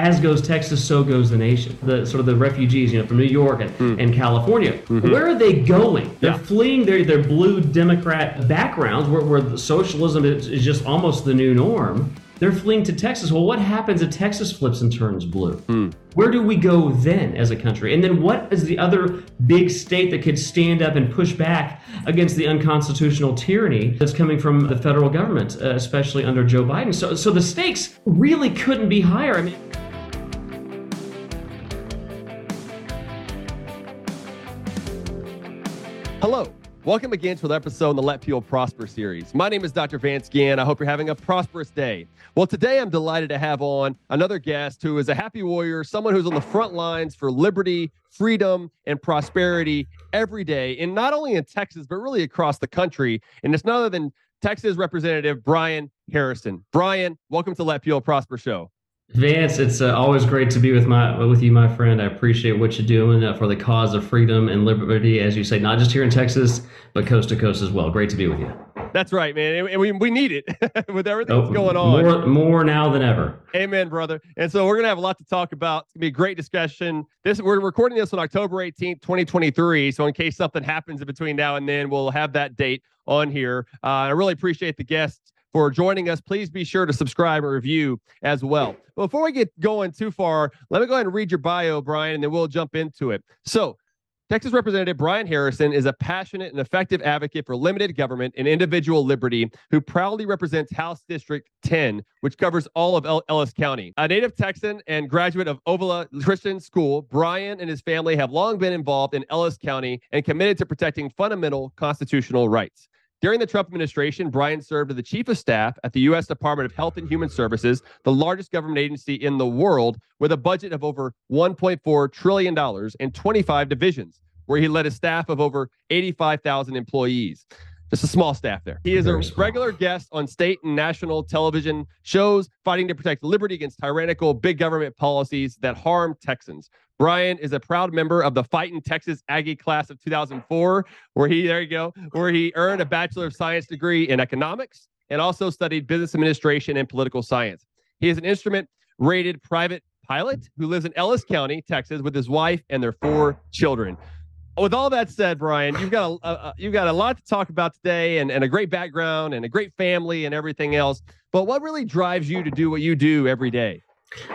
as goes Texas, so goes the nation. The sort of the refugees, you know, from New York and, mm. and California. Mm-hmm. Where are they going? They're yeah. fleeing their, their blue Democrat backgrounds where, where socialism is, is just almost the new norm. They're fleeing to Texas. Well, what happens if Texas flips and turns blue? Mm. Where do we go then as a country? And then what is the other big state that could stand up and push back against the unconstitutional tyranny that's coming from the federal government, uh, especially under Joe Biden? So, so the stakes really couldn't be higher. I mean, Hello. Welcome again to another episode in the Let People Prosper series. My name is Dr. Vance Ginn. I hope you're having a prosperous day. Well, today I'm delighted to have on another guest who is a happy warrior, someone who's on the front lines for liberty, freedom, and prosperity every day, and not only in Texas, but really across the country. And it's none other than Texas Representative Brian Harrison. Brian, welcome to Let People Prosper show. Vance, it's uh, always great to be with my with you, my friend. I appreciate what you're doing uh, for the cause of freedom and liberty, as you say, not just here in Texas, but coast to coast as well. Great to be with you. That's right, man, and we, we need it with everything oh, that's going on. More, more now than ever. Amen, brother. And so we're gonna have a lot to talk about. It's gonna be a great discussion. This we're recording this on October 18th, 2023. So in case something happens in between now and then, we'll have that date on here. Uh, I really appreciate the guests for joining us. Please be sure to subscribe and review as well. Before we get going too far, let me go ahead and read your bio, Brian, and then we'll jump into it. So, Texas Representative Brian Harrison is a passionate and effective advocate for limited government and individual liberty who proudly represents House District 10, which covers all of Ellis County. A native Texan and graduate of Ovilla Christian School, Brian and his family have long been involved in Ellis County and committed to protecting fundamental constitutional rights. During the Trump administration, Brian served as the chief of staff at the U.S. Department of Health and Human Services, the largest government agency in the world, with a budget of over $1.4 trillion and 25 divisions, where he led a staff of over 85,000 employees. Just a small staff there. He is a regular guest on state and national television shows fighting to protect liberty against tyrannical big government policies that harm Texans. Brian is a proud member of the Fighting Texas Aggie class of 2004, where he, there you go, where he earned a Bachelor of Science degree in economics and also studied business administration and political science. He is an instrument rated private pilot who lives in Ellis County, Texas, with his wife and their four children with all that said, Brian, you've got a, a, you've got a lot to talk about today, and, and a great background, and a great family, and everything else. But what really drives you to do what you do every day?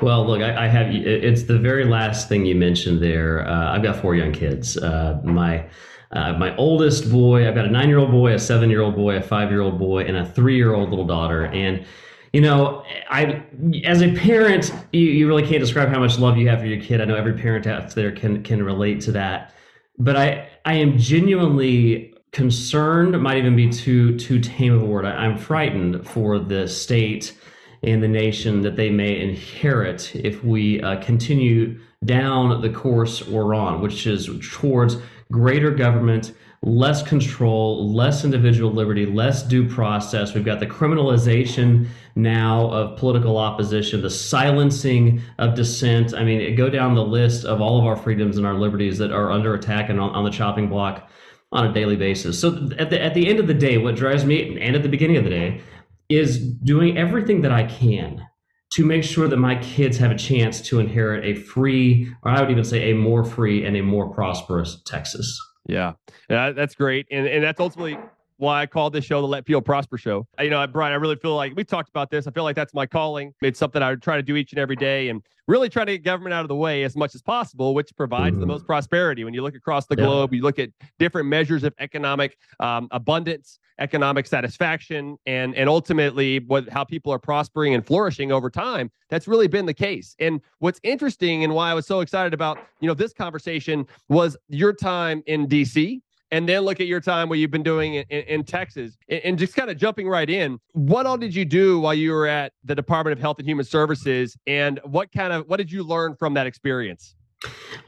Well, look, I, I have. It's the very last thing you mentioned there. Uh, I've got four young kids. Uh, my uh, my oldest boy, I've got a nine year old boy, a seven year old boy, a five year old boy, and a three year old little daughter. And you know, I as a parent, you, you really can't describe how much love you have for your kid. I know every parent out there can can relate to that but I I am genuinely concerned. Might even be too too tame of a word. I, am frightened for the state and the nation that they may inherit if we uh, continue down the course we're on, which is towards greater government less control, less individual liberty, less due process. We've got the criminalization now of political opposition, the silencing of dissent. I mean, go down the list of all of our freedoms and our liberties that are under attack and on, on the chopping block on a daily basis. So at the at the end of the day, what drives me and at the beginning of the day is doing everything that I can to make sure that my kids have a chance to inherit a free, or I would even say a more free and a more prosperous Texas. Yeah, yeah that's great. And, and that's ultimately why I called this show the Let People Prosper Show. You know, Brian, I really feel like we talked about this. I feel like that's my calling. It's something I try to do each and every day and really try to get government out of the way as much as possible, which provides mm-hmm. the most prosperity. When you look across the yeah. globe, you look at different measures of economic um, abundance, economic satisfaction, and and ultimately what how people are prospering and flourishing over time. That's really been the case. And what's interesting and why I was so excited about you know this conversation was your time in DC and then look at your time what you've been doing in, in Texas and, and, just kind of jumping right in. What all did you do while you were at the Department of Health and Human Services, and what kind of what did you learn from that experience?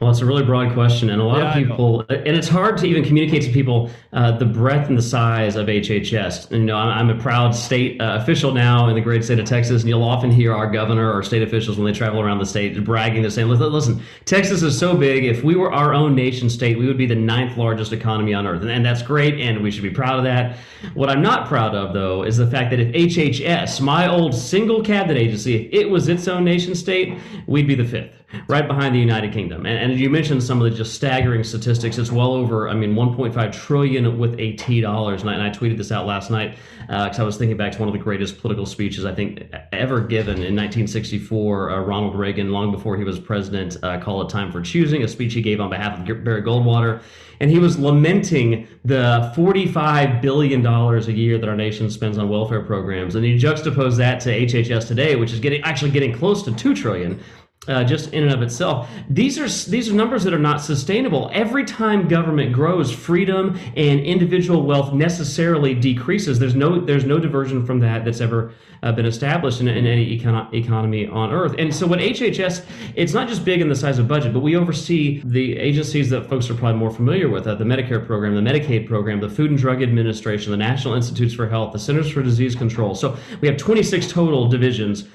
Well, it's a really broad question, and a lot yeah, of people, and it's hard to even communicate to people uh, the breadth and the size of HHS. And, you know, I'm, I'm a proud state uh, official now in the great state of Texas, and you'll often hear our governor or state officials when they travel around the state bragging to say, "Listen, Texas is so big. If we were our own nation state, we would be the ninth largest economy on earth," and, and that's great, and we should be proud of that. What I'm not proud of, though, is the fact that if HHS, my old single cabinet agency, if it was its own nation state, we'd be the fifth right behind the United Kingdom. And, and you mentioned some of the just staggering statistics. It's well over, I mean, 1.5 trillion with a T dollars. And I, and I tweeted this out last night because uh, I was thinking back to one of the greatest political speeches I think ever given in 1964. Uh, Ronald Reagan, long before he was president, uh, called it time for choosing, a speech he gave on behalf of Barry Goldwater. And he was lamenting the $45 billion a year that our nation spends on welfare programs. And he juxtaposed that to HHS today, which is getting actually getting close to $2 trillion uh, just in and of itself. These are these are numbers that are not sustainable. Every time government grows, freedom and individual wealth necessarily decreases. There's no there's no diversion from that that's ever uh, been established in, in any econ- economy on earth. And so, what HHS, it's not just big in the size of budget, but we oversee the agencies that folks are probably more familiar with: uh, the Medicare program, the Medicaid program, the Food and Drug Administration, the National Institutes for Health, the Centers for Disease Control. So we have 26 total divisions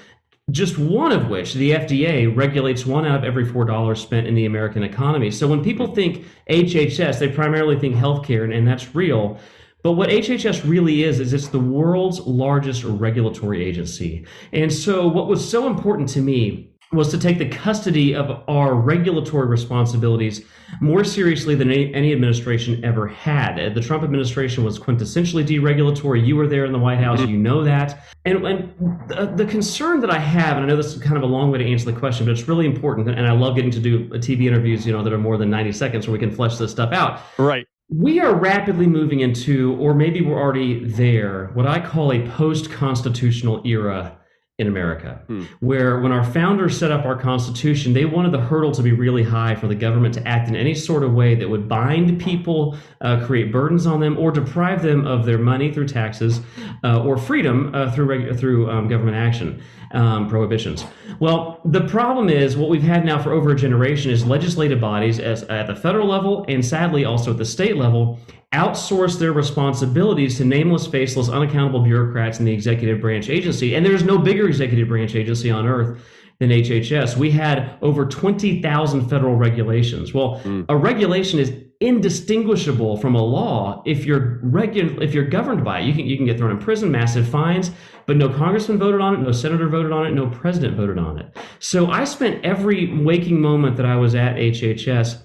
just one of which the FDA regulates one out of every four dollars spent in the American economy. So when people think HHS, they primarily think healthcare, and, and that's real. But what HHS really is, is it's the world's largest regulatory agency. And so what was so important to me was to take the custody of our regulatory responsibilities more seriously than any, administration ever had. The Trump administration was quintessentially deregulatory. You were there in the White House, mm-hmm. you know that. And, and the, the, concern that I have, and I know this is kind of a long way to answer the question, but it's really important, and I love getting to do TV interviews, you know, that are more than 90 seconds where we can flesh this stuff out. Right. We are rapidly moving into, or maybe we're already there, what I call a post constitutional era in America, hmm. where when our founders set up our Constitution, they wanted the hurdle to be really high for the government to act in any sort of way that would bind people, uh, create burdens on them, or deprive them of their money through taxes uh, or freedom uh, through through um, government action, um, prohibitions. Well, the problem is what we've had now for over a generation is legislative bodies as, at the federal level and sadly also at the state level outsource their responsibilities to nameless, faceless, unaccountable bureaucrats in the executive branch agency. And there's no bigger executive branch agency on earth than HHS. We had over 20,000 federal regulations. Well, mm. a regulation is indistinguishable from a law if you're regu- if you're governed by it. You can you can get thrown in prison, massive fines, but no congressman voted on it, no senator voted on it, no president voted on it. So I spent every waking moment that I was at HHS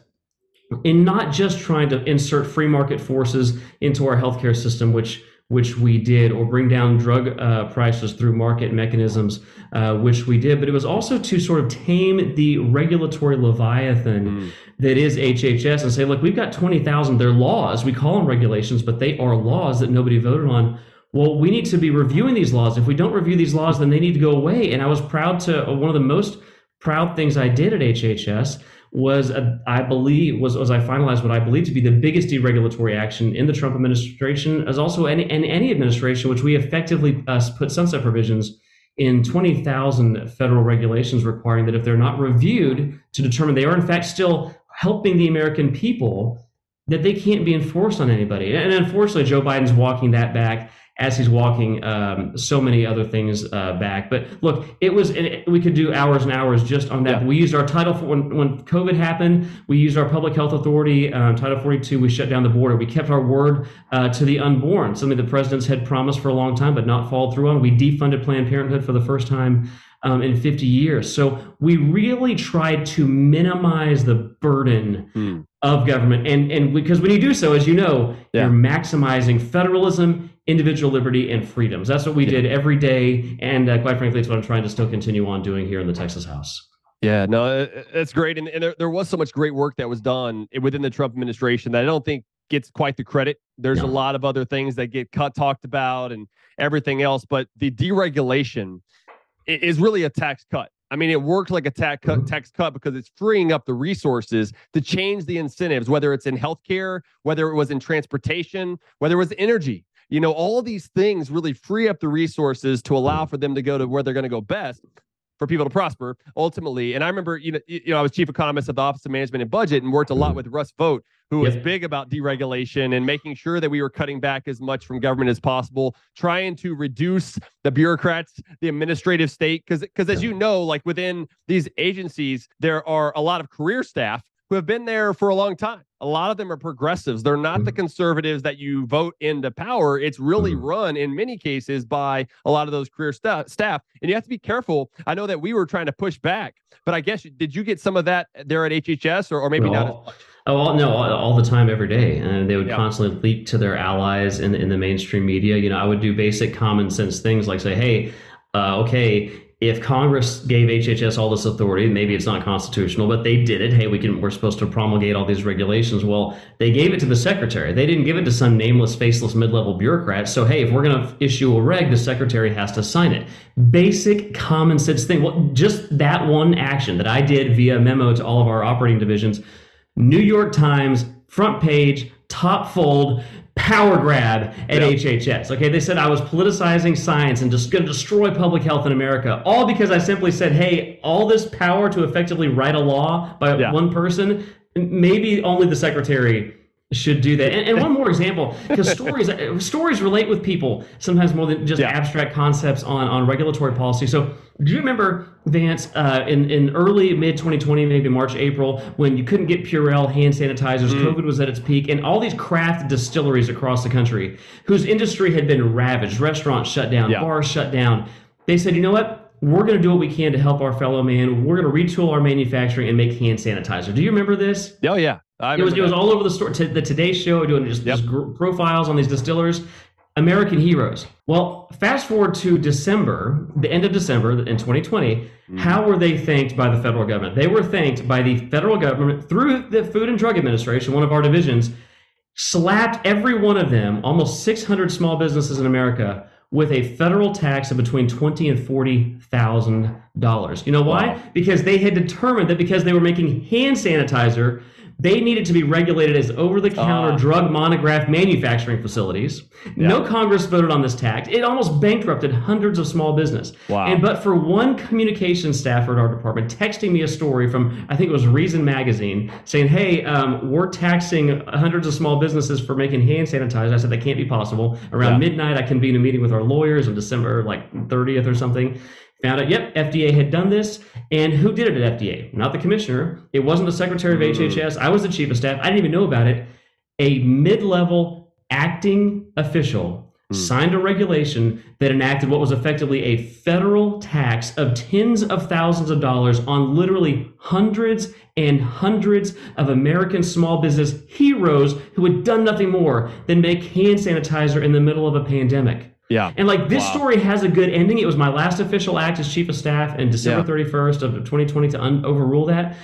in not just trying to insert free market forces into our healthcare system, which which we did, or bring down drug uh, prices through market mechanisms, uh, which we did, but it was also to sort of tame the regulatory leviathan mm. that is HHS and say, look, we've got 20,000, they're laws. We call them regulations, but they are laws that nobody voted on. Well, we need to be reviewing these laws. If we don't review these laws, then they need to go away. And I was proud to, uh, one of the most proud things I did at HHS was, a, I believe, was as I finalized what I believe to be the biggest deregulatory action in the Trump administration, as also any in any administration, which we effectively uh, put sunset provisions in 20,000 federal regulations requiring that if they're not reviewed to determine they are in fact still helping the American people, that they can't be enforced on anybody. And unfortunately, Joe Biden's walking that back as he's walking um, so many other things uh, back. But look, it was it, we could do hours and hours just on that. Yeah. We used our title for when, when COVID happened. We used our public health authority, um, Title 42. We shut down the border. We kept our word uh, to the unborn, something the presidents had promised for a long time but not followed through on. We defunded Planned Parenthood for the first time. Um, in 50 years. So we really tried to minimize the burden mm. of government. And, and because when you do so, as you know, yeah. you're maximizing federalism individual liberty and freedoms. That's what we yeah. did every day, and uh, quite frankly, it's what I'm trying to still continue on doing here in the Texas House. Yeah, no, that's great, and, and there, there, was so much great work that was done within the Trump administration that I don't think gets quite the credit. There's no. a lot of other things that get cut, talked about, and everything else, but the deregulation is really a tax cut. I mean, it worked like a tax cut, mm-hmm. tax cut because it's freeing up the resources to change the incentives, whether it's in healthcare, whether it was in transportation, whether it was energy you know all these things really free up the resources to allow for them to go to where they're going to go best for people to prosper ultimately. And I remember, you know, you know, I was chief economist of the Office of Management and Budget and worked a lot mm-hmm. with Russ Vought, who was big about deregulation and making sure that we were cutting back as much from government as possible, trying to reduce the bureaucrats, the administrative state. Because, because as you know, like within these agencies, there are a lot of career staff who have been there for a long time. A lot of them are progressives. They're not mm-hmm. the conservatives that you vote into power. It's really mm-hmm. run in many cases by a lot of those career st- staff. And you have to be careful. I know that we were trying to push back, but I guess did you get some of that there at HHS or, or maybe well, not as? Oh no, all, all, the time, every day, and they would yeah. constantly leak to their allies in in the mainstream media. You know, I would do basic common sense things like say, "Hey, uh, okay, if Congress gave HHS all this authority, maybe it's not constitutional, but they did it. Hey, we can we're supposed to promulgate all these regulations. Well, they gave it to the secretary. They didn't give it to some nameless, faceless mid-level bureaucrat. So hey, if we're going to issue a reg, the secretary has to sign it. Basic common sense thing. Well, just that one action that I did via memo to all of our operating divisions, New York Times front page, top fold power grab at yep. HHS. Okay, they said I was politicizing science and just going to destroy public health in America, all because I simply said, hey, all this power to effectively write a law by yeah. one person, maybe only the secretary should do that. And, and one more example, because stories stories relate with people sometimes more than just yeah. abstract concepts on on regulatory policy. So, do you remember Vance uh, in in early mid 2020, maybe March April, when you couldn't get Purell hand sanitizers, mm. COVID was at its peak, and all these craft distilleries across the country whose industry had been ravaged, restaurants shut down, yeah. bars shut down. They said, you know what? we're going to do what we can to help our fellow man. We're going to retool our manufacturing and make hand sanitizer. Do you remember this? Oh yeah, it was, it was all over the store. the Today Show doing just, yep. just profiles on these distillers, American heroes. Well, fast forward to December, the end of December in 2020. Mm. How were they thanked by the federal government? They were thanked by the federal government through the Food and Drug Administration, one of our divisions, slapped every one of them, almost 600 small businesses in America, with a federal tax of between twenty and forty thousand dollars. You know why? Wow. Because they had determined that because they were making hand sanitizer they needed to be regulated as over the counter uh, drug monograph manufacturing facilities. Yeah. No Congress voted on this tax. It almost bankrupted hundreds of small business. Wow. And but for one communication staffer at our department texting me a story from, I think it was Reason Magazine, saying, hey, um, we're taxing hundreds of small businesses for making hand sanitizer. I said, that can't be possible. Around yeah. midnight, I convened a meeting with our lawyers on December like 30th or something. Found out, yep, FDA had done this. And who did it at FDA? Not the commissioner. It wasn't the secretary of HHS. I was the chief of staff. I didn't even know about it. A mid level acting official mm. signed a regulation that enacted what was effectively a federal tax of tens of thousands of dollars on literally hundreds and hundreds of American small business heroes who had done nothing more than make hand sanitizer in the middle of a pandemic. Yeah. And like this wow. story has a good ending. It was my last official act as chief of staff in December yeah. 31st of 2020 to un- overrule that.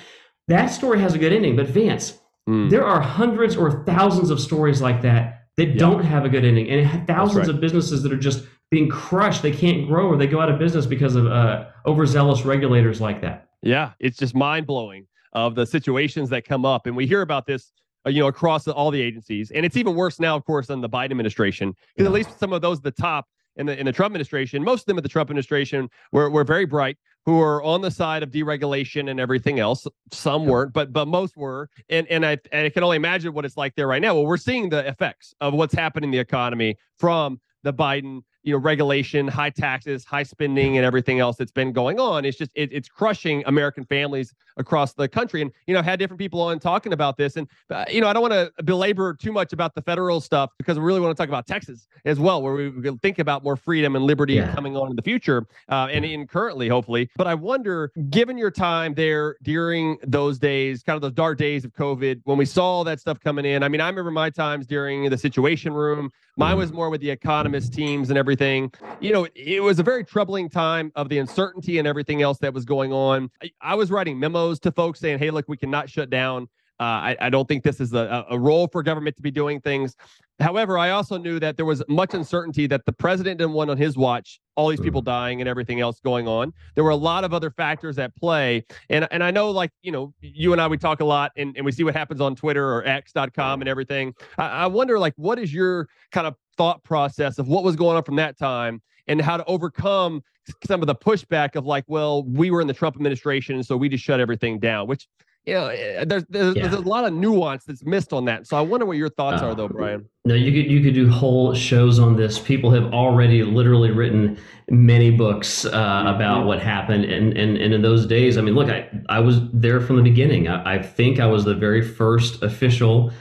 That story has a good ending. But Vance, mm. there are hundreds or thousands of stories like that that yeah. don't have a good ending, and thousands right. of businesses that are just being crushed. They can't grow or they go out of business because of uh, overzealous regulators like that. Yeah, it's just mind blowing of the situations that come up, and we hear about this Uh, you know, across the, all the agencies. And it's even worse now, of course, than the Biden administration, because yeah. at least some of those at the top in the in the Trump administration, most of them at the Trump administration were were very bright, who are on the side of deregulation and everything else. Some weren't, but but most were. And and I and I can only imagine what it's like there right now. Well, we're seeing the effects of what's happening in the economy from the Biden you know regulation high taxes high spending and everything else that's been going on. It's just it, it's crushing american families across the country. And you know i've had different people on talking about this. And uh, you know i don't want to belabor too much about the federal stuff because we really want to talk about texas as well where we can think about more freedom and liberty yeah. coming on in the future uh, and in currently hopefully. But i wonder given your time there during those days kind of those dark days of covid when we saw all that stuff coming in i mean i remember my times during the situation room mine mm-hmm. was more with the economist teams and everything everything. You know, it was a very troubling time of the uncertainty and everything else that was going on. I, I was writing memos to folks saying, hey, look, we cannot shut down. Uh, I, I, don't think this is a, a role for government to be doing things. However, I also knew that there was much uncertainty that the president didn't want on his watch all these people mm. dying and everything else going on. There were a lot of other factors at play. And and I know like, you know, you and I we talk a lot and, and we see what happens on Twitter or X.com and everything. I, I wonder like what is your kind of thought process of what was going on from that time and how to overcome some of the pushback of like, well, we were in the Trump administration, and so we just shut everything down, which you know, eh, there's there's, yeah. there's, a lot of nuance that's missed on that. So I wonder what your thoughts uh, are, though, Brian. No, you could you could do whole shows on this. People have already literally written many books uh, mm-hmm. about what happened, and, and and in those days, I mean, look, I I was there from the beginning. I, I think I was the very first official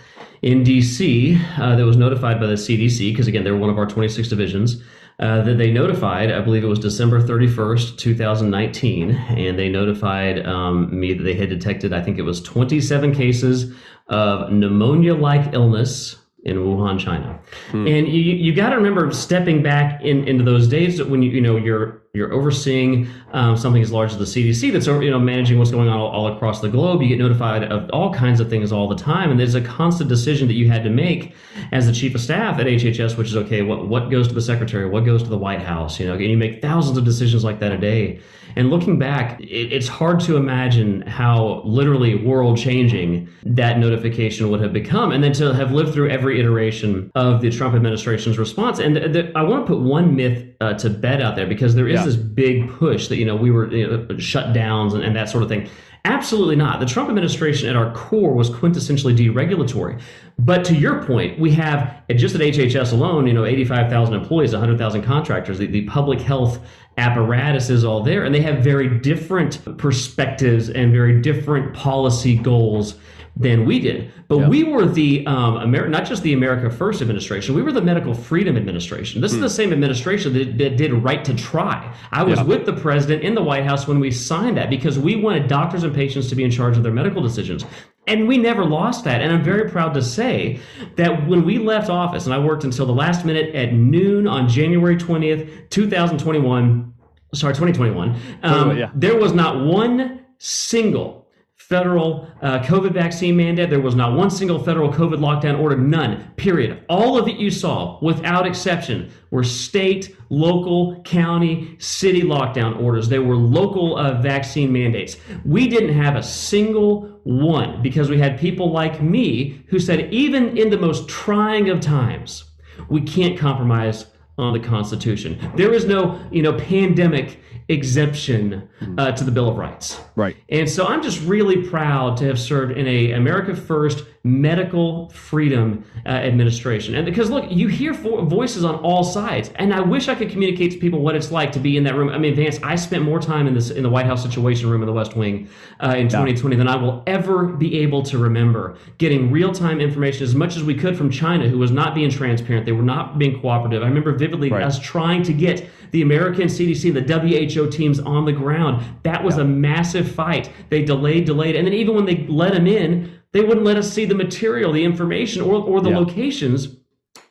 in DC uh, that was notified by the CDC because again, they're one of our 26 divisions. Uh, that they notified, I believe it was December 31st, 2019, and they notified um, me that they had detected, I think it was 27 cases of pneumonia like illness in Wuhan, China. Hmm. And you, you got to remember stepping back in, into those days when you, you know, you're you're overseeing um, something as large as the CDC that's you know managing what's going on all, all, across the globe. You get notified of all kinds of things all the time, and there's a constant decision that you had to make as the chief of staff at HHS, which is okay. What what goes to the secretary? What goes to the White House? You know, and you make thousands of decisions like that a day. And looking back, it, it's hard to imagine how literally world changing that notification would have become, and then to have lived through every iteration of the Trump administration's response. And the, the, I want to put one myth uh, to bed out there because there is yeah. This big push that you know we were you know, shutdowns and, and that sort of thing. Absolutely not. The Trump administration at our core was quintessentially deregulatory. But to your point, we have just at HHS alone, you know, 85,000 employees, 100,000 contractors. The, the public health apparatus is all there, and they have very different perspectives and very different policy goals than we did. But yep. we were the um, Amer- not just the America First administration. We were the Medical Freedom Administration. This hmm. is the same administration that, that, did right to try. I was yep. with the president in the White House when we signed that because we wanted doctors and patients to be in charge of their medical decisions. And we never lost that. And I'm very proud to say that when we left office, and I worked until the last minute at noon on January 20th, 2021, sorry, 2021, um, yeah. there was not one single federal uh, COVID vaccine mandate. There was not one single federal COVID lockdown order, none, period. All of it you saw, without exception, were state, local, county, city lockdown orders. They were local uh, vaccine mandates. We didn't have a single one because we had people like me who said, even in the most trying of times, we can't compromise on the Constitution. There is no, you know, pandemic exemption uh, to the Bill of Rights. Right. And so I'm just really proud to have served in a America First medical freedom uh, administration. And because look, you hear voices on all sides, and I wish I could communicate to people what it's like to be in that room. I mean, Vance, I spent more time in this in the White House Situation Room in the West Wing uh, in 2020 than I will ever be able to remember. Getting real time information as much as we could from China, who was not being transparent. They were not being cooperative. I remember vividly right. us trying to get the American CDC, and the WHO teams on the ground. That was yeah. a massive fight. They delayed, delayed, and then even when they let them in, they wouldn't let us see the material, the information, or, or the yeah. locations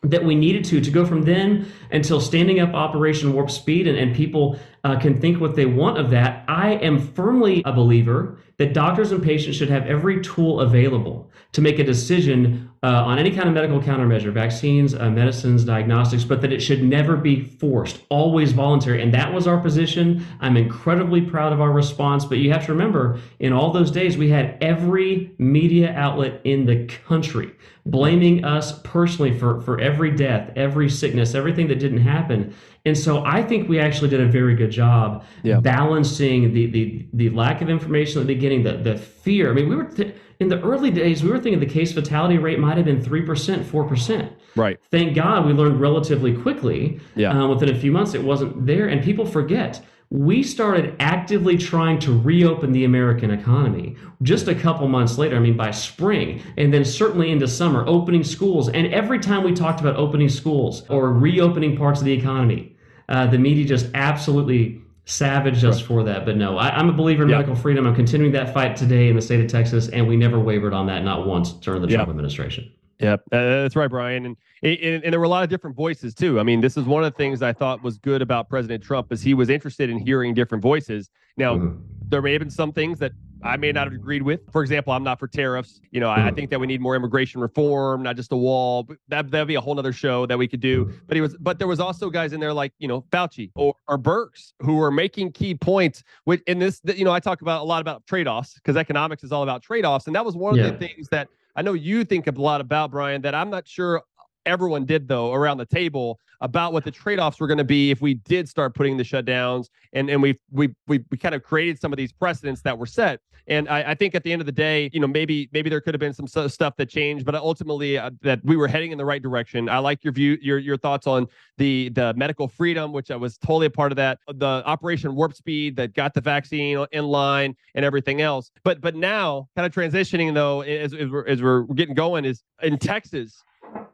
that we needed to to go from then until standing up Operation Warp Speed and, and people uh, can think what they want of that. I am firmly a believer that doctors and patients should have every tool available to make a decision uh, on any kind of medical countermeasure, vaccines, uh, medicines, diagnostics, but that it should never be forced, always voluntary. And that was our position. I'm incredibly proud of our response. But you have to remember, in all those days, we had every media outlet in the country blaming us personally for, for every death, every sickness, everything that didn't happen. And so I think we actually did a very good job yeah. balancing the, the the lack of information at the beginning, the the fear. I mean, we were th- in the early days, we were thinking the case fatality rate might have been three percent, four percent. Right. Thank God we learned relatively quickly. Yeah. Um, within a few months, it wasn't there, and people forget we started actively trying to reopen the American economy just a couple months later. I mean, by spring, and then certainly into summer, opening schools. And every time we talked about opening schools or reopening parts of the economy, uh, the media just absolutely savaged us for that. But no, I, am a believer in medical freedom. I'm continuing that fight today in the state of Texas, and we never wavered on that, not once during the. Trump administration. Yep, uh, that's right, Brian. And, and, and there were a lot of different voices too. I mean, this is one of the things I thought was good about President Trump is he was interested in hearing different voices. Now, mm-hmm. there may have been some things that I may not have agreed with. For example, I'm not for tariffs. You know. I, I, think that we need more immigration reform, not just a wall. That that'd be a whole other show that we could do. Mm-hmm. But he was, but there was also guys in there like you know Fauci or, or Birx who were making key points. With in this, you know, I talk about a lot about trade offs because economics is all about trade offs, and that was one of yeah. the things that I know you think a lot about, Brian, that I'm not sure everyone did though around the table about what the trade-offs were going to be if we did start putting the shutdowns and and we we we we kind of created some of these precedents that were set. And I, I think at the end of the day you know maybe maybe there could have been some stuff that changed but ultimately uh, that we were heading in the right direction. I like your view your your thoughts on the the medical freedom which i was totally a part of that the operation warp speed that got the vaccine in line and everything else. But but now kind of transitioning though as, as we're as we're getting going is in texas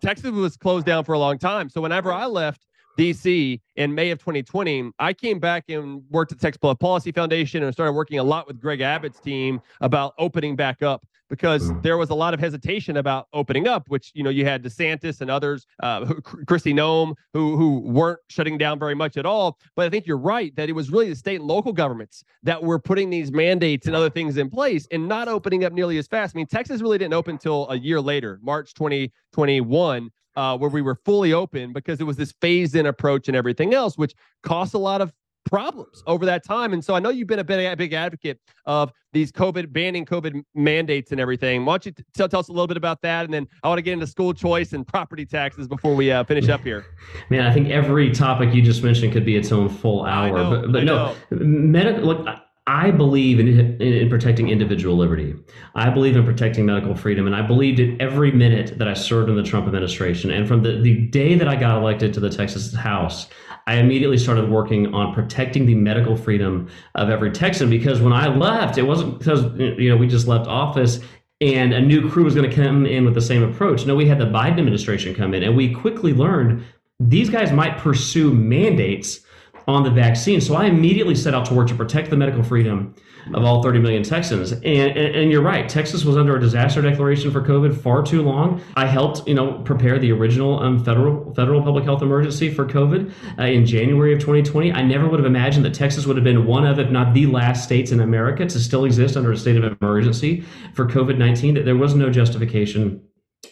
Texas was closed down for a long time. So whenever I left DC in May of 2020, I came back and worked at Texas Public Policy Foundation and started working a lot with Greg Abbott's team about opening back up because mm. there was a lot of hesitation about opening up, which you know you had DeSantis and others, uh, Kristi Noem, who who weren't shutting down very much at all. But I think you're right that it was really the state and local governments that were putting these mandates and other things in place and not opening up nearly as fast. I mean, Texas really didn't open until a year later, March 2021. Uh, where we were fully open because it was this phased in approach and everything else, which costs a lot of problems over that time. And so I know you've been a big, a big advocate of these COVID banning COVID mandates and everything. Why don't you tell, tell us a little bit about that? And then I want to get into school choice and property taxes before we uh, finish up here. Man, I think every topic you just mentioned could be its own full hour. Know, but, but no, medical. Look, I believe in, in, in, protecting individual liberty. I believe in protecting medical freedom. And I believed it every minute that I served in the Trump administration. And from the, the day that I got elected to the Texas House, I immediately started working on protecting the medical freedom of every Texan because when I left, it wasn't because you know we just left office and a new crew was going to come in with the same approach. No, we had the Biden administration come in, and we quickly learned these guys might pursue mandates on the vaccine. So I immediately set out to work to protect the medical freedom of all 30 million Texans. And, and, and, you're right, Texas was under a disaster declaration for COVID far too long. I helped, you know, prepare the original um, federal federal public health emergency for COVID uh, in January of 2020. I never would have imagined that Texas would have been one of, if not the last states in America to still exist under a state of emergency for COVID-19. That there was no justification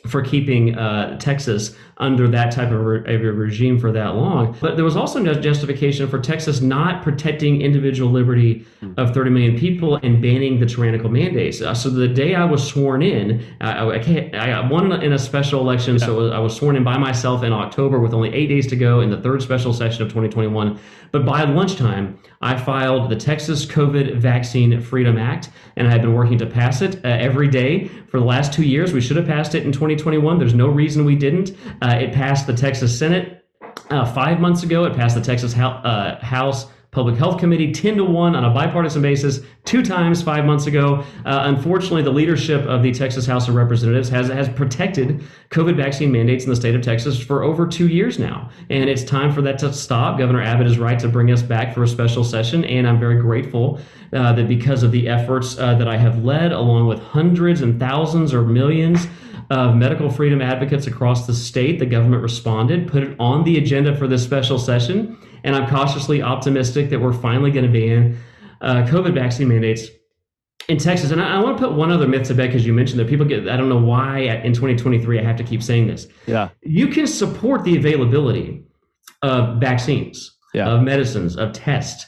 for keeping uh, Texas under that type of, re- of, a regime for that long. But there was also no justification for Texas not protecting individual liberty hmm. of 30 million people and banning the tyrannical mandates. Uh, so the day I was sworn in, I, I, I won in a special election, yeah. so I was sworn in by myself in October with only eight days to go in the third special session of 2021. But by lunchtime, I filed the Texas COVID Vaccine Freedom Act, and I have been working to pass it uh, every day for the last two years. We should have passed it in 2021. There's no reason we didn't. Uh, it passed the Texas Senate uh, five months ago. It passed the Texas uh, House Public Health Committee 10 to 1 on a bipartisan basis two times five months ago. Uh, unfortunately, the leadership of the Texas House of Representatives has, has protected COVID vaccine mandates in the state of Texas for over two years now. And it's time for that to stop. Governor Abbott is right to bring us back for a special session. And I'm very grateful uh, that because of the efforts uh, that I have led, along with hundreds and thousands or millions of medical freedom advocates across the state, the government responded, put it on the agenda for this special session and I'm cautiously optimistic that we're finally going to ban uh, COVID vaccine mandates in Texas. And I, I, want to put one other myth to bed because you mentioned that people get, I don't know why in 2023 I have to keep saying this. Yeah. You can support the availability of vaccines, yeah. of medicines, of tests,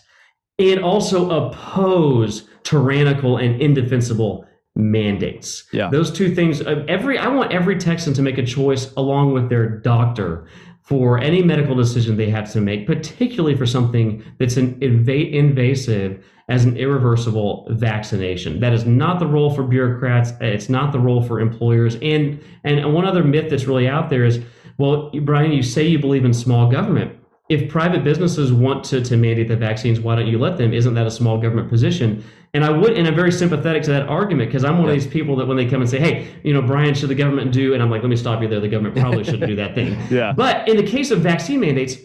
and also oppose tyrannical and indefensible mandates. Yeah. Those two things, uh, every I want every Texan to make a choice along with their doctor for any medical decision they have to make, particularly for something that's an inv- invasive as an irreversible vaccination. That is not the role for bureaucrats. It's not the role for employers. And and one other myth that's really out there is, well, Brian, you say you believe in small government. If private businesses want to, to mandate the vaccines, why don't you let them? Isn't that a small government position? And I would, and I'm very sympathetic to that argument because I'm one yeah. of these people that when they come and say, "Hey, you know, Brian, should the government do?" and I'm like, "Let me stop you there. The government probably shouldn't do that thing." Yeah. But in the case of vaccine mandates,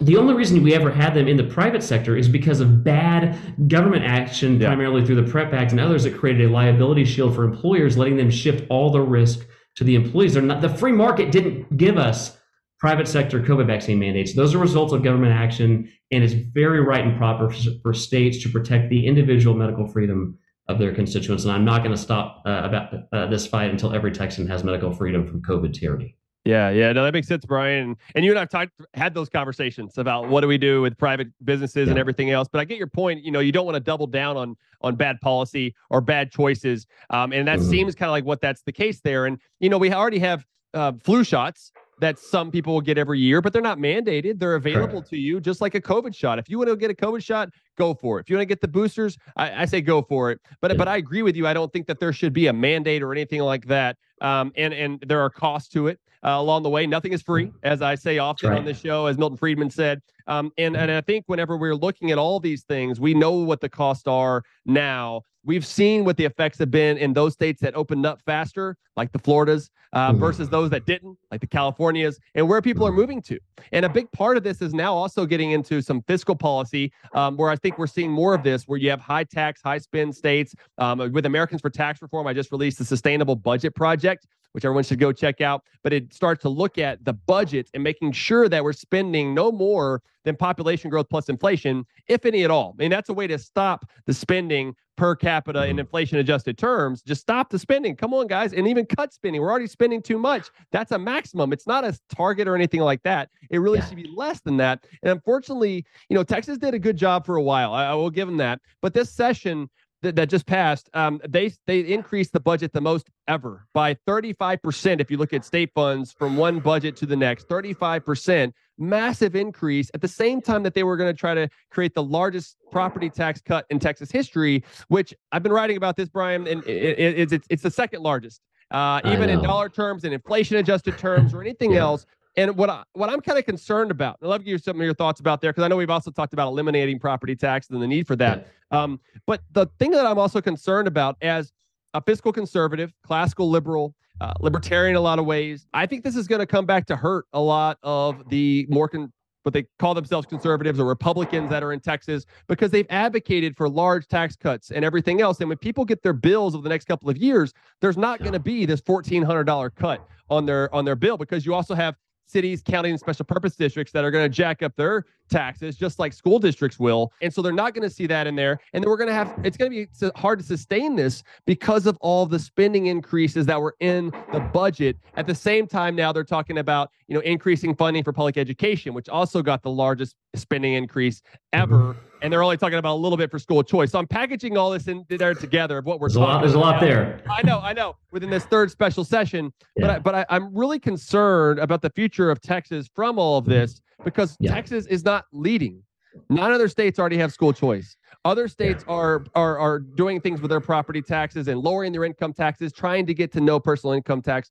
the only reason we ever had them in the private sector is because of bad government action, yeah. primarily through the PREP Act and others that created a liability shield for employers, letting them shift all the risk to the employees. They're not the free market didn't give us private sector COVID vaccine mandates. Those are results of government action, and it's very right and proper for states to protect the individual medical freedom of their constituents. And I'm not going to stop uh, about uh, this fight until every Texan has medical freedom from COVID tyranny. Yeah, yeah, no, that makes sense, Brian. And you and I've talked, had those conversations about what do we do with private businesses yeah. and everything else. But I get your point. You know, you don't want to double down on on bad policy or bad choices, um, and that mm-hmm. seems kind of like what that's the case there. And you know, we already have uh, flu shots that some people will get every year, but they're not mandated. They're available Correct. to you, just like a COVID shot. If you want to get a COVID shot, go for it. If you want to get the boosters, I, I say go for it. But yeah. but I agree with you. I don't think that there should be a mandate or anything like that. Um, and and there are costs to it uh, along the way. Nothing is free, as I say often right. on this show, as Milton Friedman said. Um, and and I think whenever we're looking at all these things, we know what the costs are now. We've seen what the effects have been in those states that opened up faster, like the Floridas, uh, mm. versus those that didn't, like the Californias, and where people are moving to. And a big part of this is now also getting into some fiscal policy, um, where I think we're seeing more of this, where you have high tax, high spend states. Um, with Americans for Tax Reform, I just released the Sustainable Budget Project, which everyone should go check out. But it starts to look at the budget and making sure that we're spending no more than population growth plus inflation, if any at all. I mean, that's a way to stop the spending per capita in mm-hmm. inflation adjusted terms. Just stop the spending. Come on, guys, and even cut spending. We're already spending too much. That's a maximum. It's not a target or anything like that. It really yeah. should be less than that. And unfortunately, you know, Texas did a good job for a while. I, I will give them that. But this session, that, that just passed, um, they they increased the budget the most ever by 35%. If you look at state funds from one budget to the next, 35%, massive increase at the same time that they were going to try to create the largest property tax cut in Texas history, which I've been writing about this, Brian, and it, it, it's, it's the second largest. Uh, even in dollar terms and inflation adjusted terms or anything yeah. else, and what I what I'm kind of concerned about, I'd love to give you some of your thoughts about there because I know we've also talked about eliminating property tax and the need for that. Um, but the thing that I'm also concerned about as a fiscal conservative, classical liberal, uh, libertarian in a lot of ways, I think this is going to come back to hurt a lot of the more con- what they call themselves conservatives or Republicans that are in Texas because they've advocated for large tax cuts and everything else. And when people get their bills over the next couple of years, there's not going to be this $1,400 cut on their on their bill because you also have cities, counties, and special purpose districts that are going to jack up their taxes just like school districts will. And so they're not going to see that in there. And then we're going to have, it's going to be hard to sustain this because of all the spending increases that were in the budget. At the same time, now they're talking about, you know, increasing funding for public education, which also got the largest spending increase ever. And they're only talking about a little bit for school choice. So I'm packaging all this in there together of what we're there's talking. A lot, there's about. a lot there. I know, I know. Within this third special session, yeah. but I, but I, am really concerned about the future of Texas from all of this because yeah. Texas is not leading. Nine other states already have school choice. Other states yeah. are are are doing things with their property taxes and lowering their income taxes, trying to get to no personal income tax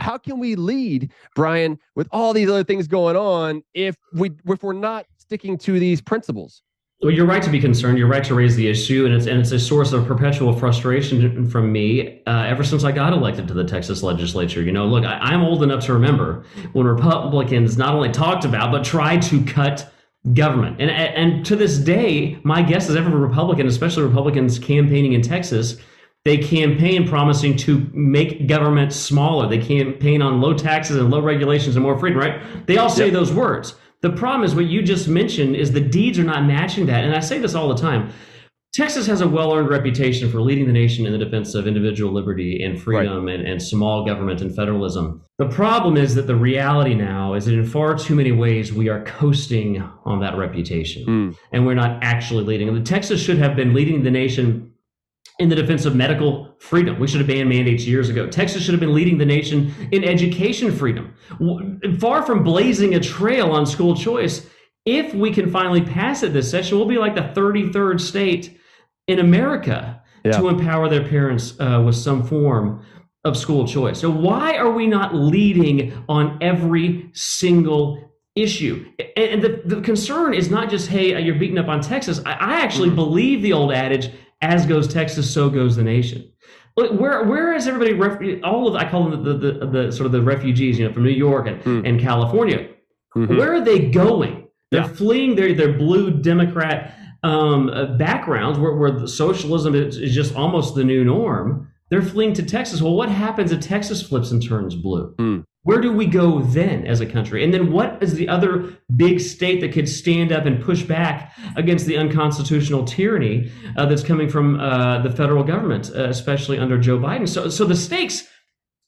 how can we lead brian with all these other things going on if we if we're not sticking to these principles well, you're right to be concerned. You're right to raise the issue, and it's and it's a source of perpetual frustration from me uh, ever since I got elected to the Texas legislature. You know, look, I, am old enough to remember when Republicans not only talked about but tried to cut government, and and to this day, my guess is every Republican, especially Republicans campaigning in Texas, they campaign promising to make government smaller. They campaign on low taxes and low regulations and more freedom. Right? They all say yep. those words. The problem is what you just mentioned is the deeds are not matching that. And I say this all the time. Texas has a well earned reputation for leading the nation in the defense of individual liberty and freedom right. and, and small government and federalism. The problem is that the reality now is that in far too many ways we are coasting on that reputation mm. and we're not actually leading. And Texas should have been leading the nation in the defense of medical freedom. We should have banned mandates years ago. Texas should have been leading the nation in education freedom. Far from blazing a trail on school choice, if we can finally pass it this session, we'll be like the 33rd state in America yeah. to empower their parents uh, with some form of school choice. So, why are we not leading on every single issue. And the, the concern is not just, hey, you're beating up on Texas. I, I actually mm-hmm. believe the old adage as goes Texas, so goes the nation. Where where is everybody? Ref, all of I call them the, the, the, sort of the refugees, you know, from New York and, mm. and California. Mm-hmm. Where are they going? They're yeah. fleeing their their blue Democrat um, uh, backgrounds, where where socialism is, is just almost the new norm. They're fleeing to Texas. Well, what happens if Texas flips and turns blue? Mm. Where do we go then as a country? And then what is the other big state that could stand up and push back against the unconstitutional tyranny uh, that's coming from uh, the federal government, uh, especially under Joe Biden? So, so the stakes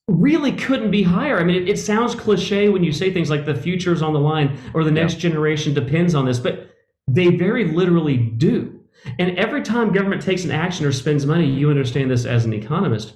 really couldn't be higher. I mean, it, it, sounds cliche when you say things like the future is on the line or the next yeah. generation depends on this, but they very literally do. And every time government takes an action or spends money, you understand this as an economist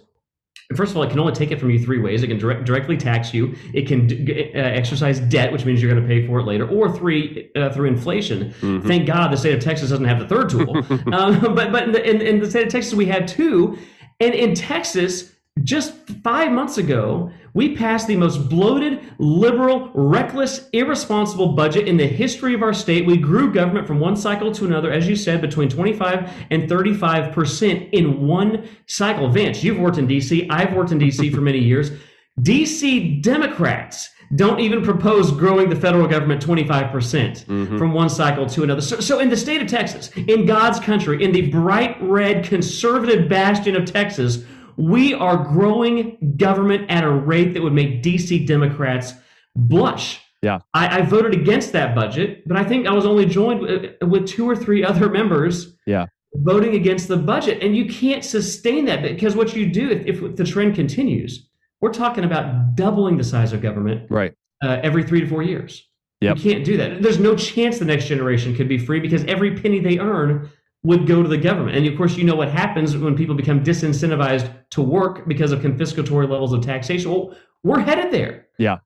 First of all, it can only take it from you three ways. It can direct, directly tax you. It can uh, exercise debt, which means you're going to pay for it later, or three uh, through inflation. Mm-hmm. Thank God the state of Texas doesn't have the third tool. um, but but in the, in, in the state of Texas we have two, and in Texas just five months ago, we passed the most bloated, liberal, reckless, irresponsible budget in the history of our state. We grew government from one cycle to another, as you said, between 25 and 35 percent in one cycle. Vance, you've worked in D.C., I've worked in D.C. for many years. D.C. Democrats don't even propose growing the federal government 25% mm-hmm. from one cycle to another. So, so, in the state of Texas, in God's country, in the bright red conservative bastion of Texas, we are growing government at a rate that would make DC Democrats blush. Yeah. I, I voted against that budget, but I think I was only joined with, with two or three other members. Yeah. Voting against the budget. And you can't sustain that because what you do, if, if the trend continues, we're talking about doubling the size of government right uh, every three to four years. Yep. You can't do that. There's no chance the next generation could be free because every penny they earn would go to the government. And of course, you know what happens when people become disincentivized to work because of confiscatory levels of taxation. Well, we're headed there. Yeah.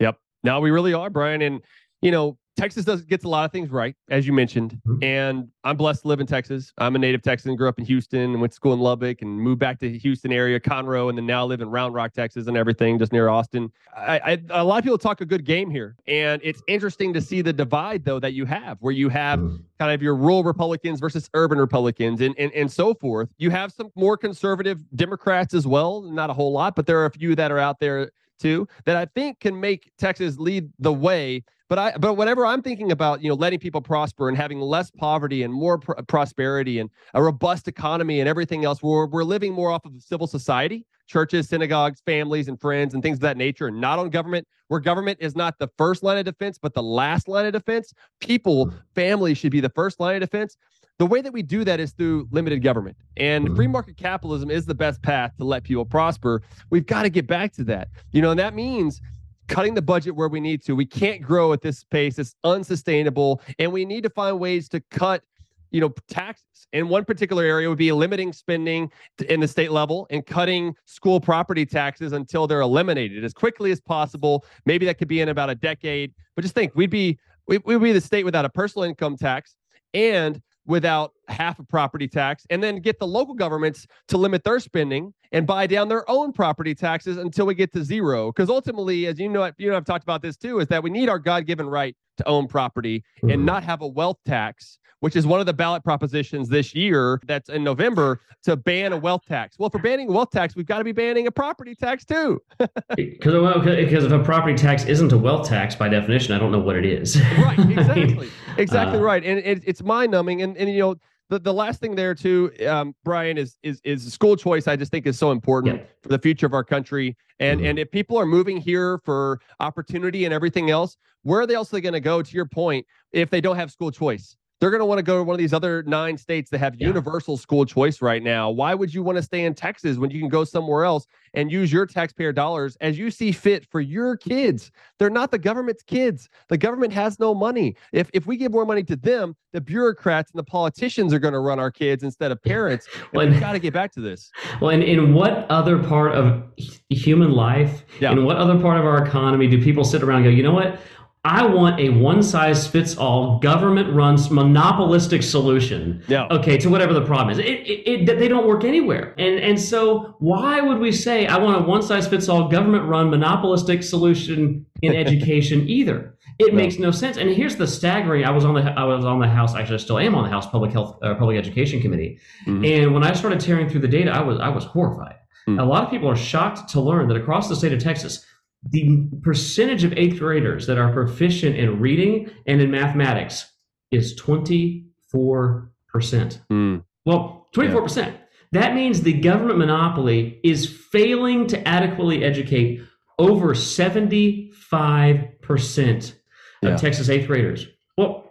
Yep. Now we really are, Brian. And, you know, Texas does gets a lot of things right, as you mentioned. Mm-hmm. And I'm blessed to live in Texas. I'm a native Texan, grew up in Houston and went to school in Lubbock and moved back to the Houston area, Conroe, and then now live in Round Rock, Texas, and everything just near Austin. I, I, a lot of people talk a good game here, and it's interesting to see the divide though that you have, where you have mm-hmm. kind of your rural Republicans versus urban Republicans, and and and so forth. You have some more conservative Democrats as well, not a whole lot, but there are a few that are out there too that I think can make Texas lead the way but I, but whenever I'm thinking about, you know, letting people prosper and having less poverty and more pr- prosperity and a robust economy and everything else, we're we're living more off of civil society, churches, synagogues, families, and friends, and things of that nature, and not on government. Where government is not the first line of defense, but the last line of defense. People, mm. families should be the first line of defense. The way that we do that is through limited government. And mm-hmm. free market capitalism is the best path to let people prosper. We've got to get back to that. You know, and that means cutting the budget where we need to. We can't grow at this pace. It's unsustainable. And we need to find ways to cut, you know, taxes. In one particular area would be limiting spending in the state level and cutting school property taxes until they're eliminated as quickly as possible. Maybe that could be in about a decade. But just think we'd be we, we'd be the state without a personal income tax and without half a property tax and then get the local governments to limit their spending and buy down their own property taxes until we get to zero because ultimately as you know you know I've talked about this too is that we need our god-given right to own property mm-hmm. and not have a wealth tax which is one of the ballot propositions this year that's in November to ban a wealth tax. Well, for banning a wealth tax, we've got to be banning a property tax too. Because well, if a property tax isn't a wealth tax by definition, I don't know what it is. right, exactly. exactly uh, right. And it, it's mind numbing. And, and, you know, the, the last thing there too, um, Brian, is is is school choice. I just think is so important yeah. for the future of our country. And mm-hmm. and if people are moving here for opportunity and everything else, where are they also going to go? To your point, if they don't have school choice, they're going to want to go to one of these other nine states that have yeah. universal school choice right now. Why would you want to stay in Texas when you can go somewhere else and use your taxpayer dollars as you see fit for your kids? They're not the government's kids. The government has no money. If if we give more money to them, the bureaucrats and the politicians are going to run our kids instead of parents. well, we've got to get back to this. Well, and in what other part of human life, yeah. in what other part of our economy do people sit around and go, you know what? I want a one size fits all government runs monopolistic solution. Yeah. Okay, to whatever the problem is. It, it, it, they don't work anywhere. And and so why would we say I want a one size fits all government run monopolistic solution in education either? It no. makes no sense. And here's the staggering. I was on the I was on the House. Actually, I still am on the House Public Health uh, Public Education Committee. Mm-hmm. And when I started tearing through the data, I was I was horrified. Mm-hmm. A lot of people are shocked to learn that across the state of Texas, the percentage of eighth graders that are proficient in reading and in mathematics is 24%. Mm. Well, 24%. Yeah. That means the government monopoly is failing to adequately educate over 75% of. Texas eighth graders. Well,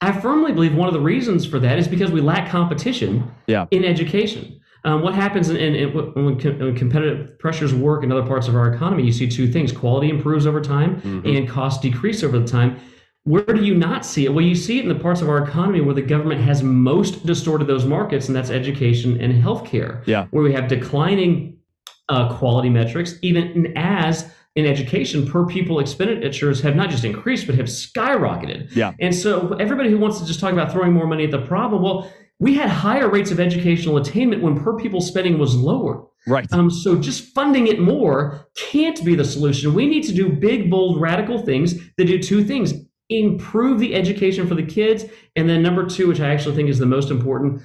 I firmly believe one of the reasons for that is because we lack competition yeah. in education. Um, what happens in, in, in when, when, competitive pressures work in other parts of our economy? You see two things: quality improves over time, mm-hmm. and costs decrease over the time. Where do you not see it? Well, you see it in the parts of our economy where the government has most distorted those markets, and that's education and healthcare. Yeah, where we have declining uh, quality metrics, even as in education, per pupil expenditures have not just increased, but have skyrocketed. Yeah. And so everybody who wants to just talk about throwing more money at the problem, well, we had higher rates of educational attainment when per pupil spending was lower. Right. Um, so just funding it more can't be the solution. We need to do big, bold, radical things that do two things improve the education for the kids. And then number two, which I actually think is the most important,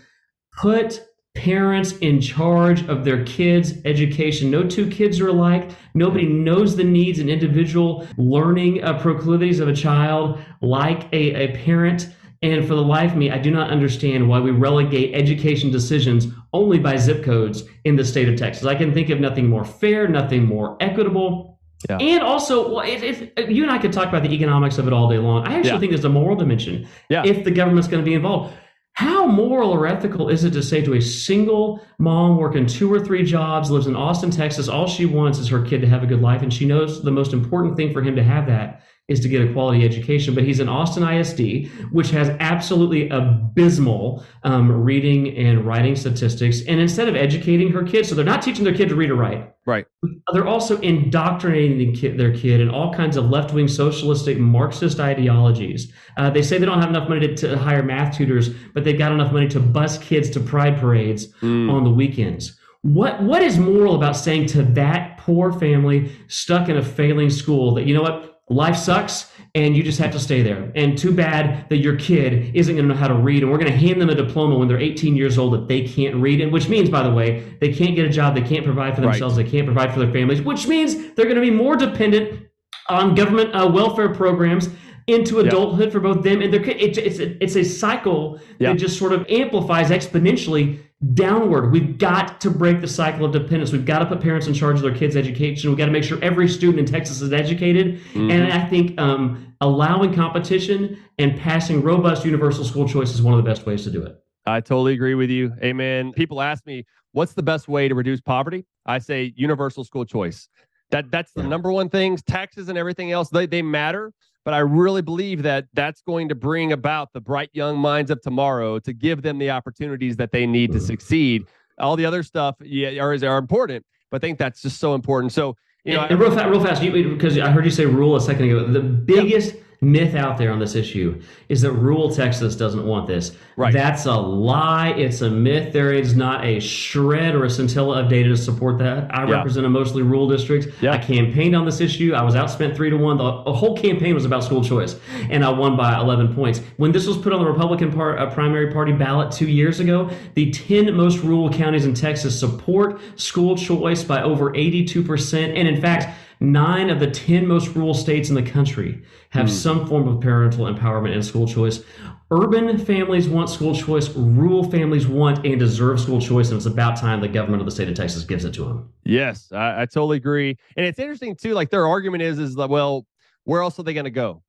put parents in charge of their kids' education. No two kids are alike. Nobody knows the needs and individual learning uh, proclivities of a child like a, a parent. And for the life of me, I do not understand why we relegate education decisions only by zip codes in the state of Texas. I can think of nothing more fair, nothing more equitable. Yeah. And also, well, if, if, you and I could talk about the economics of it all day long, I actually yeah. think there's a moral dimension. Yeah. If the government's going to be involved, how moral or ethical is it to say to a single mom working two or three jobs, lives in Austin, Texas, all she wants is her kid to have a good life, and she knows the most important thing for him to have that is to get a quality education. But he's in Austin ISD, which has absolutely abysmal um, reading and writing statistics. And instead of educating her kids, so they're not teaching their kid to read or write. Right. They're also indoctrinating their kid in all kinds of left wing socialistic Marxist ideologies. Uh, they say they don't have enough money to, to, hire math tutors, but they've got enough money to bus kids to pride parades mm. on the weekends. What what is moral about saying to that poor family stuck in a failing school that you know what life sucks and you just have to stay there. And too bad that your kid isn't going to know how to read. And we're going to hand them a diploma when they're 18 years old that they can't read. And which means, by the way, they can't get a job, they can't provide for themselves, right. they can't provide for their families, which means they're going to be more dependent on government uh, welfare programs into adulthood yep. for both them and their kids. It's, it's, it's a cycle yep. that just sort of amplifies exponentially downward. We've got to break the cycle of dependence. We've got to put parents in charge of their kids' education. We've got to make sure every student in Texas is educated. Mm-hmm. And I think um, allowing competition and passing robust universal school choice is one of the best ways to do it. I totally agree with you. Amen. People ask me, what's the best way to reduce poverty? I say universal school choice. That that's the yeah. number one thing. Taxes and everything else, they, they matter. But I really believe that that's going to bring about the bright young minds of tomorrow to give them the opportunities that they need to mm-hmm. succeed. All the other stuff yeah, are, are important, but I think that's just so important. So, you know, and, real, fast, real fast, because I heard you say rule a second ago. The biggest myth out there on this issue is that rural Texas doesn't want this. Right. That's a lie. It's a myth. There is not a shred or a scintilla of data to support that. I yeah. represent a mostly rural district. Yeah. I campaigned on this issue. I was outspent three to one. The, the, whole campaign was about school choice, and I won by 11 points. When this was put on the Republican part, uh, primary party ballot two years ago, the 10 most rural counties in Texas support school choice by over 82%. And in fact, Nine of the 10 most rural states in the country have mm. some form of parental empowerment and school choice. Urban families want school choice. Rural families want and deserve school choice. And it's about time the government of the state of Texas gives it to them. Yes, I, I totally agree. And it's interesting, too. Like their argument is, is that, well, where else are they going to go?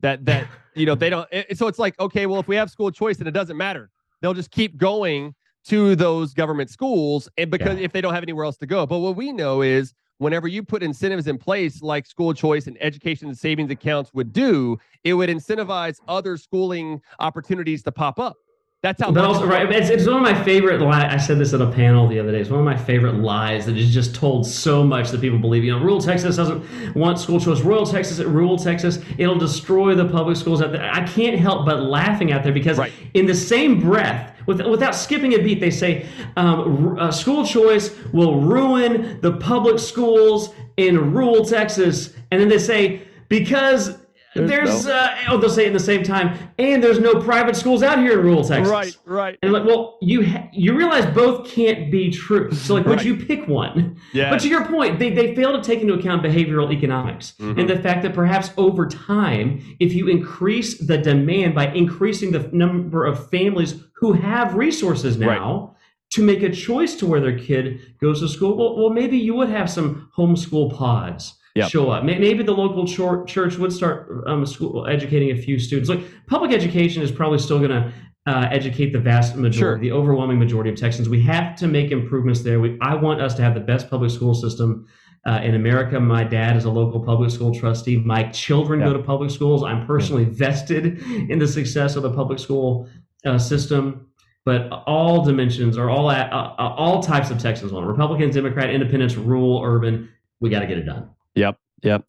That, that, you know, they don't. It, so it's like, okay, well, if we have school choice, then it doesn't matter. They'll just keep going to those government schools and because yeah. if they don't have anywhere else to go. But what we know is whenever you put incentives in place like school choice and education and savings accounts would do, it would incentivize other schooling opportunities to pop up. That's how. But also, right? It's, it's one of my favorite. lies. I said this at a panel the other day. It's one of my favorite lies that is just told so much that people believe. You know, rural Texas doesn't want school choice. Rural Texas, rural Texas, it'll destroy the public schools out there. I can't help but laughing out there because right. in the same breath, with, without skipping a beat, they say um, uh, school choice will ruin the public schools in rural Texas, and then they say because there's, there's no. uh, oh, they'll say it in the same time, and there's no private schools out here in rural Texas. Right, right. And like, well, you ha- you realize both can't be true. So like, right. would you pick one? Yeah. But to your point, they they fail to take into account behavioral economics mm-hmm. and the fact that perhaps over time, if you increase the demand by increasing the number of families who have resources now. Right to make a choice to where their kid goes to school, well, well maybe you would have some homeschool pods yep. show up. Maybe the local church would start um, school, educating a few students. Like public education is probably still going to uh, educate the vast majority, sure. the overwhelming majority of Texans. We have to make improvements there. We, I want us to have the best public school system uh, in America. My dad is a local public school trustee. My children go to public schools. I'm personally vested in the success of the public school uh, system. but all dimensions or all uh, all types of Texans want Republicans, Democrat, Independents, rural, urban. We got to get it done. Yep, yep.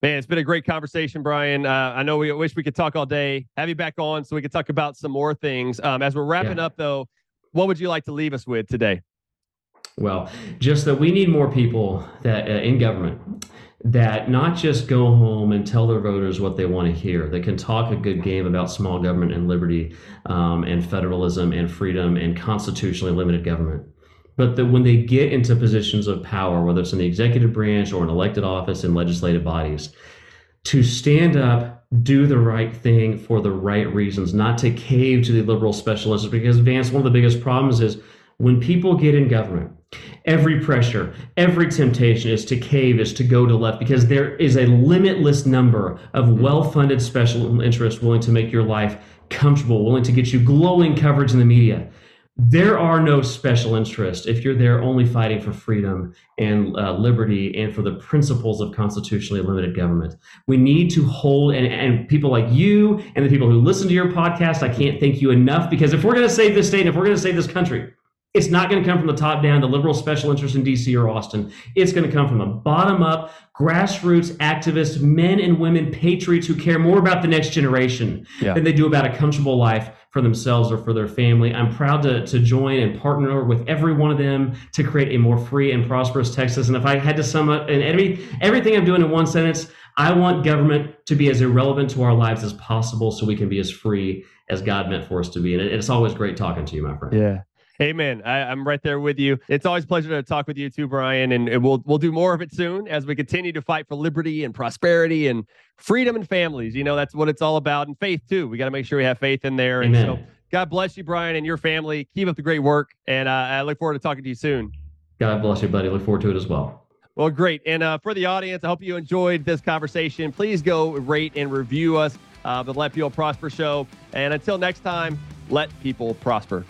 Man, it's been a great conversation, Brian. Uh, I know we wish we could talk all day. Have you back on so we could talk about some more things. Um, as we're wrapping yeah. up, though, what would you like to leave us with today? Well, just that we need more people that uh, in government that not just go home and tell their voters what they want to hear, They can talk a good game about small government and liberty um, and federalism and freedom and constitutionally limited government. But that when they get into positions of power, whether it's in the executive branch or an elected office in legislative bodies, to stand up, do the right thing for the right reasons, not to cave to the liberal specialists. Because, Vance, one of the biggest problems is when people get in government, every pressure, every temptation is to cave, is to go to left, because there is a limitless number of mm-hmm. well funded special interests willing to make your life comfortable, willing to get you glowing coverage in the media. There are no special interests if you're there only fighting for freedom and uh, liberty and for the principles of constitutionally limited government. We need to hold, and, and people like you and the people who listen to your podcast, I can't thank you enough because if we're going to save this state, and if we're going to save this country, it's not going to come from the top down, the liberal special interest in DC or Austin. It's going to come from the bottom up, grassroots activists, men and women, patriots who care more about the next generation yeah. than they do about a comfortable life for themselves or for their family. I'm proud to, to join and partner with every one of them to create a more free and prosperous Texas. And if I had to sum up and every, everything I'm doing in one sentence, I want government to be as irrelevant to our lives as possible so we can be as free as God meant for us to be. And it's always great talking to you, my friend. Yeah. Amen. I, am right there with you. It's always a pleasure to talk with you too, Brian, and, and, we'll we'll do more of it soon as we continue to fight for liberty and prosperity and freedom and families. You know, that's what it's all about, and faith too. We got to make sure we have faith in there. Amen. And so, God bless you, Brian, and your family. Keep up the great work, and uh, I look forward to talking to you soon. God bless you, buddy. Look forward to it as well. Well, great. And uh, for the audience, I hope you enjoyed this conversation. Please go rate and review us, uh, the Let People Prosper Show. And until next time, let people prosper.